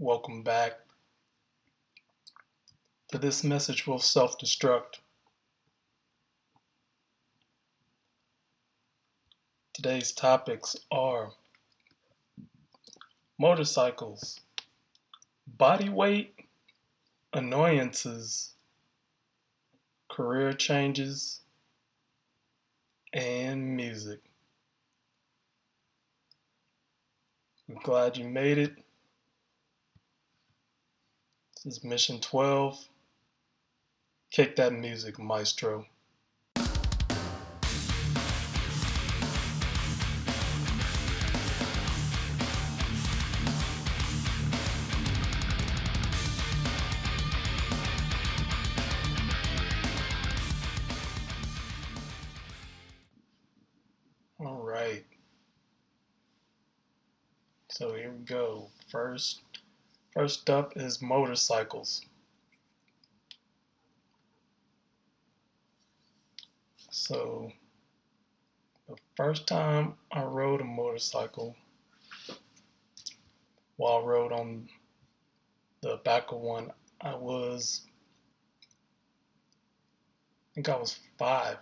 Welcome back to this message will self destruct. Today's topics are motorcycles, body weight, annoyances, career changes, and music. I'm glad you made it. This is mission 12. Kick that music, maestro. All right. So here we go. First, first up is motorcycles. So the first time I rode a motorcycle, while I rode on the back of one, I was, I think I was five.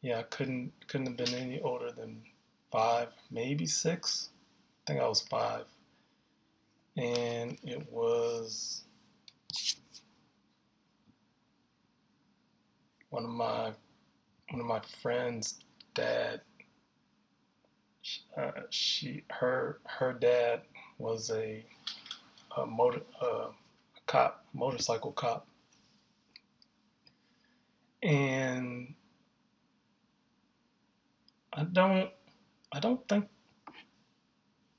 Yeah, I couldn't couldn't have been any older than five, maybe six. I think I was five, and it was one of my one of my friends' dad. Uh, she her her dad was a, a motor uh, a cop motorcycle cop, and I don't I don't think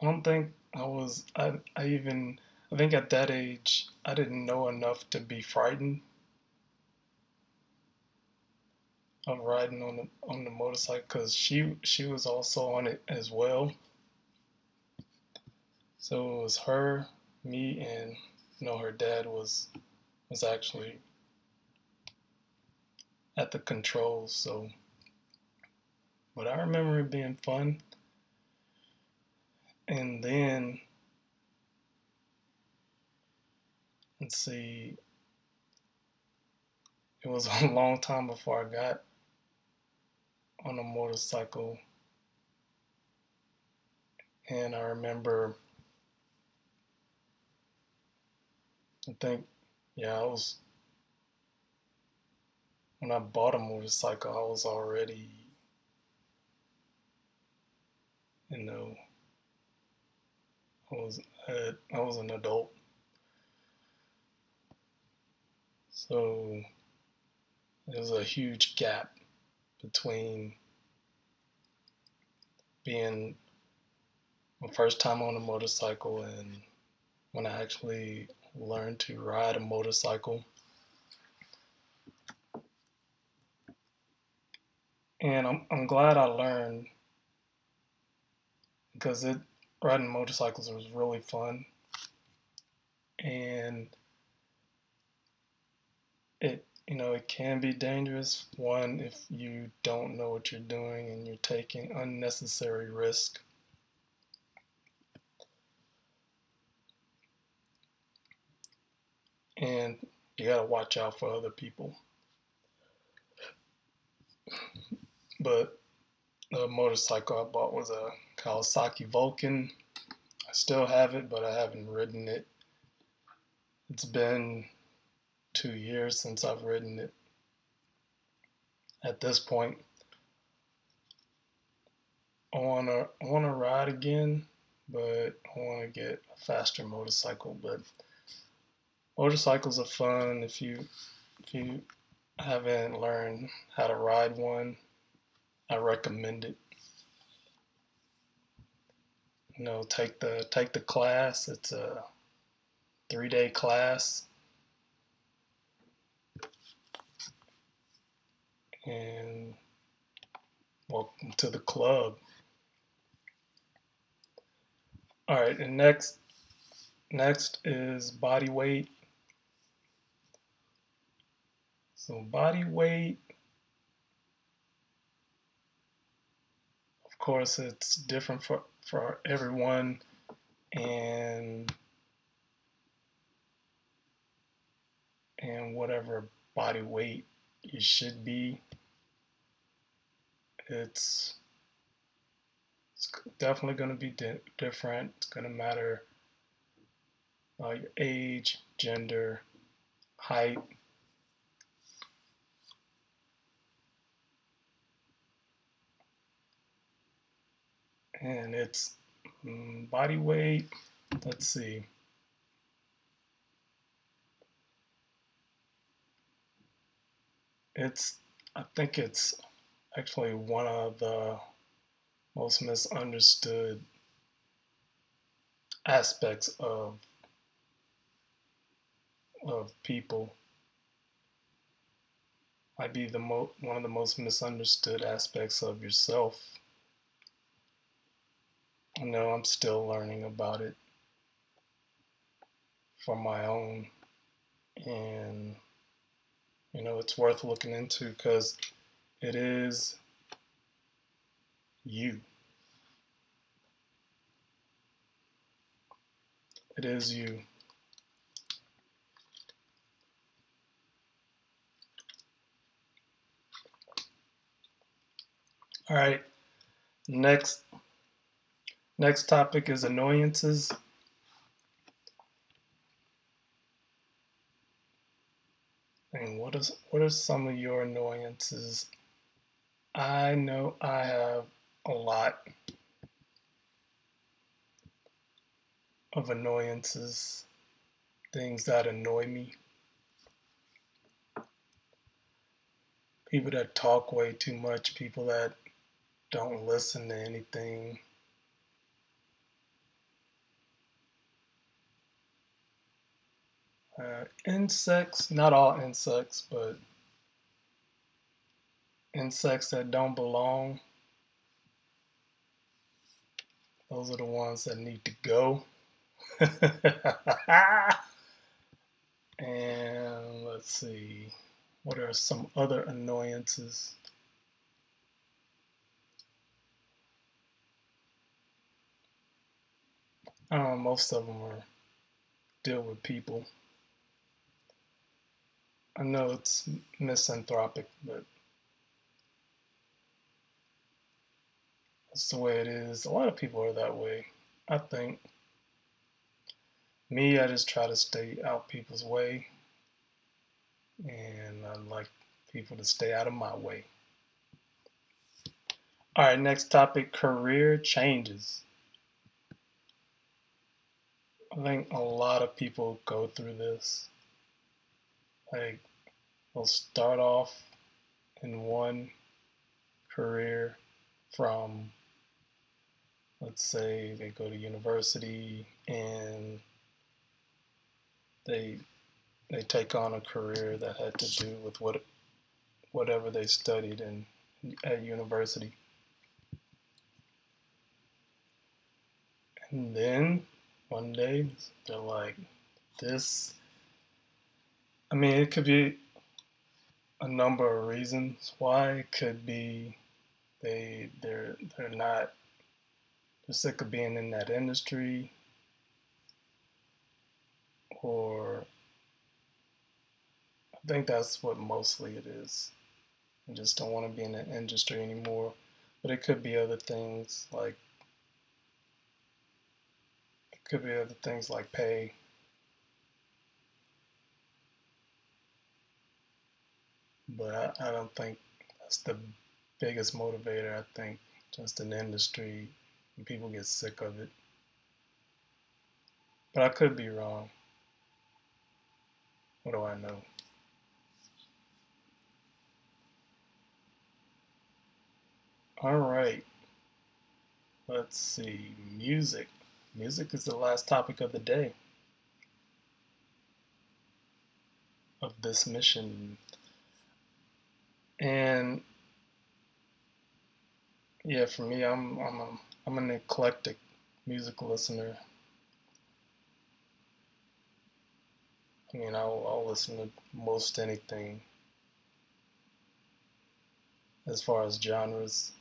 I don't think I was I I even I think at that age I didn't know enough to be frightened of riding on the on the motorcycle because she she was also on it as well. So it was her, me, and you know her dad was was actually at the controls. So, but I remember it being fun. And then let's see, it was a long time before I got on a motorcycle. And I remember, I think, yeah, I was, when I bought a motorcycle, I was already, you know, was, I was an adult. So there's a huge gap between being my first time on a motorcycle and when I actually learned to ride a motorcycle. And I'm, I'm glad I learned because it riding motorcycles was really fun. And it you know, it can be dangerous. One, if you don't know what you're doing and you're taking unnecessary risk. And you got to watch out for other people. But the motorcycle I bought was a Kawasaki Vulcan. I still have it, but I haven't ridden it. It's been two years since I've ridden it. At this point, I wanna I wanna ride again, but I wanna get a faster motorcycle. But motorcycles are fun if you if you haven't learned how to ride one. I recommend it. You know, take the take the class. It's a three day class and welcome to the club. All right, and next next is body weight. So body weight of course it's different for for everyone. and and whatever body weight you should be. It's it's definitely going to be di- different. It's going to matter uh, your age, gender, height. And it's um, body weight. Let's see. It's, I think it's actually one of the most misunderstood aspects of of people might be the mo- one of the most misunderstood aspects of yourself. I know I'm still learning about it for my own and you know it's worth looking into because it is you. It is you. All right. Next next topic is annoyances. And what is what are some of your annoyances? I know I have a lot of annoyances, things that annoy me. People that talk way too much, people that don't listen to anything. Uh, insects, not all insects, but insects that don't belong. Those are the ones that need to go. and let's see, what are some other annoyances? I don't know, most of them are deal with people. I know it's misanthropic, but that's the way it is. A lot of people are that way, I think. Me, I just try to stay out people's way, and I like people to stay out of my way. All right, next topic career changes. I think a lot of people go through this. Like, they'll start off in one career from, let's say, they go to university and they they take on a career that had to do with what whatever they studied in at university. And then one day they're like, this. I mean, it could be a number of reasons why. It could be they they're they're not they're sick of being in that industry or I think that's what mostly it is. I just don't want to be in that industry anymore. But it could be other things like it could be other things like pay. But I, I don't think that's the biggest motivator. I think just an industry and people get sick of it. But I could be wrong. What do I know? All right. Let's see. Music. Music is the last topic of the day of this mission. And yeah, for me, I'm I'm a, I'm an eclectic music listener. I mean, I'll, I'll listen to most anything as far as genres.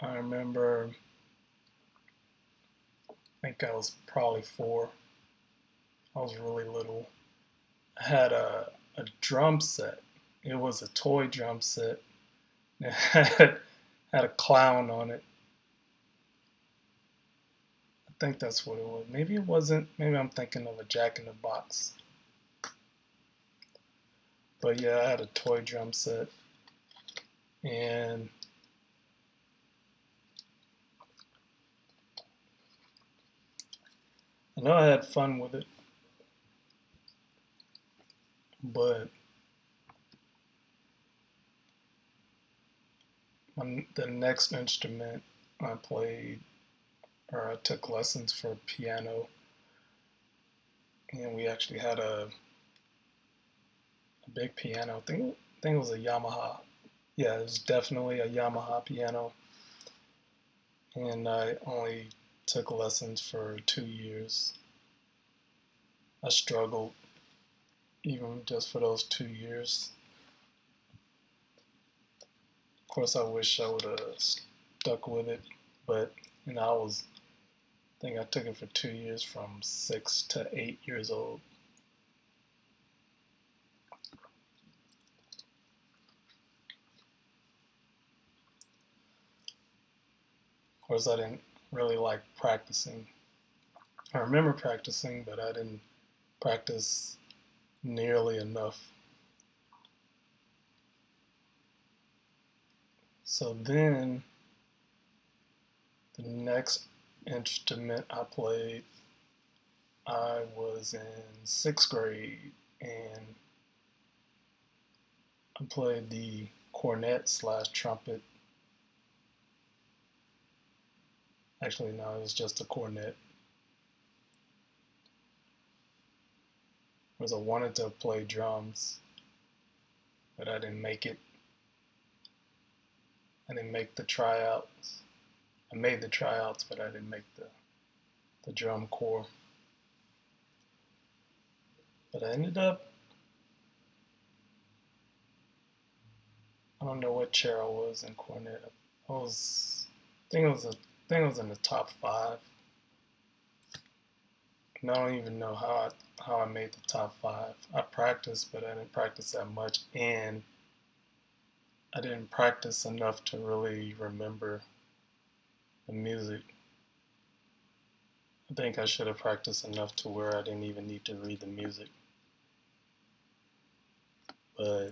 I remember, I think I was probably four. I was really little. I had a, a drum set. It was a toy drum set. It had, had a clown on it. I think that's what it was. Maybe it wasn't. Maybe I'm thinking of a Jack in the Box. But yeah, I had a toy drum set. And I know I had fun with it, but the next instrument I played or I took lessons for piano, and we actually had a, a big piano. I think, I think it was a Yamaha. Yeah, it was definitely a Yamaha piano, and I only took lessons for two years. I struggled even just for those two years. Of course, I wish I would have stuck with it, but you know, I was, I think I took it for two years from six to eight years old. Of course, I didn't really like practicing. I remember practicing, but I didn't practice nearly enough. So then, the next instrument I played, I was in sixth grade and I played the cornet slash trumpet Actually, no, it was just a cornet. I wanted to play drums, but I didn't make it. I didn't make the tryouts. I made the tryouts, but I didn't make the the drum corps. But I ended up I don't know what chair I was in cornet. I was I think it was a I think it was in the top five. And I don't even know how I, how I made the top five. I practiced, but I didn't practice that much, and I didn't practice enough to really remember the music. I think I should have practiced enough to where I didn't even need to read the music. But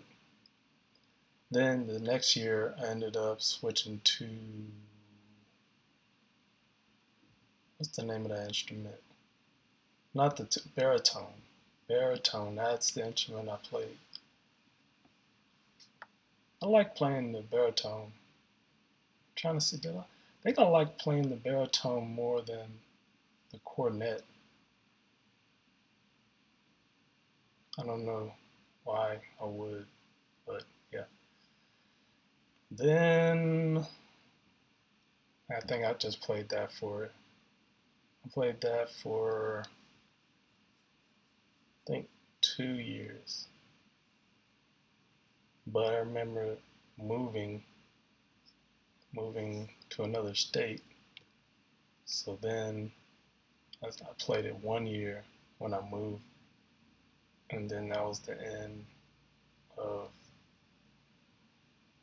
then the next year, I ended up switching to what's the name of that instrument? Not the t- baritone. Baritone, that's the instrument I played. I like playing the baritone. I'm trying to see, did I? I think I like playing the baritone more than the cornet. I don't know why I would, but yeah. Then I think I just played that for. I played that for, I think, two years. But I remember moving, moving to another state. So then I, I played it one year when I moved. And then that was the end of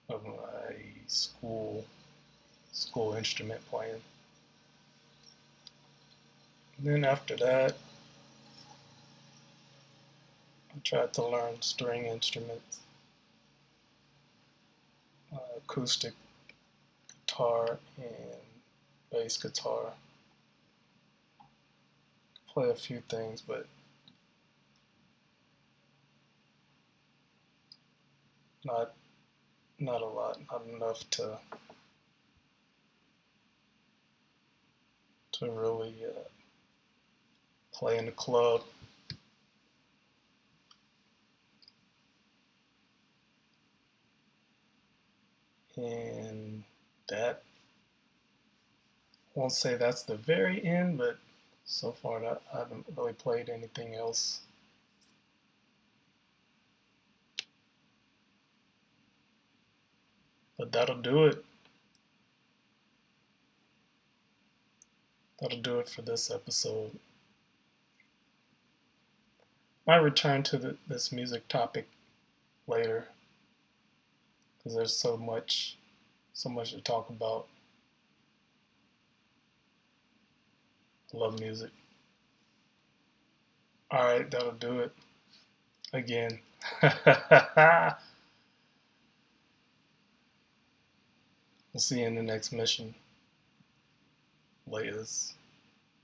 of my school school instrument playing. And then after that, I tried to learn string instruments, uh, acoustic guitar and bass guitar. Play a few things, but not not a lot, not enough to to really uh, play in the club. And that, won't say that's the very end, but so far I haven't really played anything else. But that'll do it. that'll do it for this episode. Might return to the, this music topic later because there's so much, so much to talk about. I love music. All right, that'll do it. Again. we'll see you in the next mission. Latest.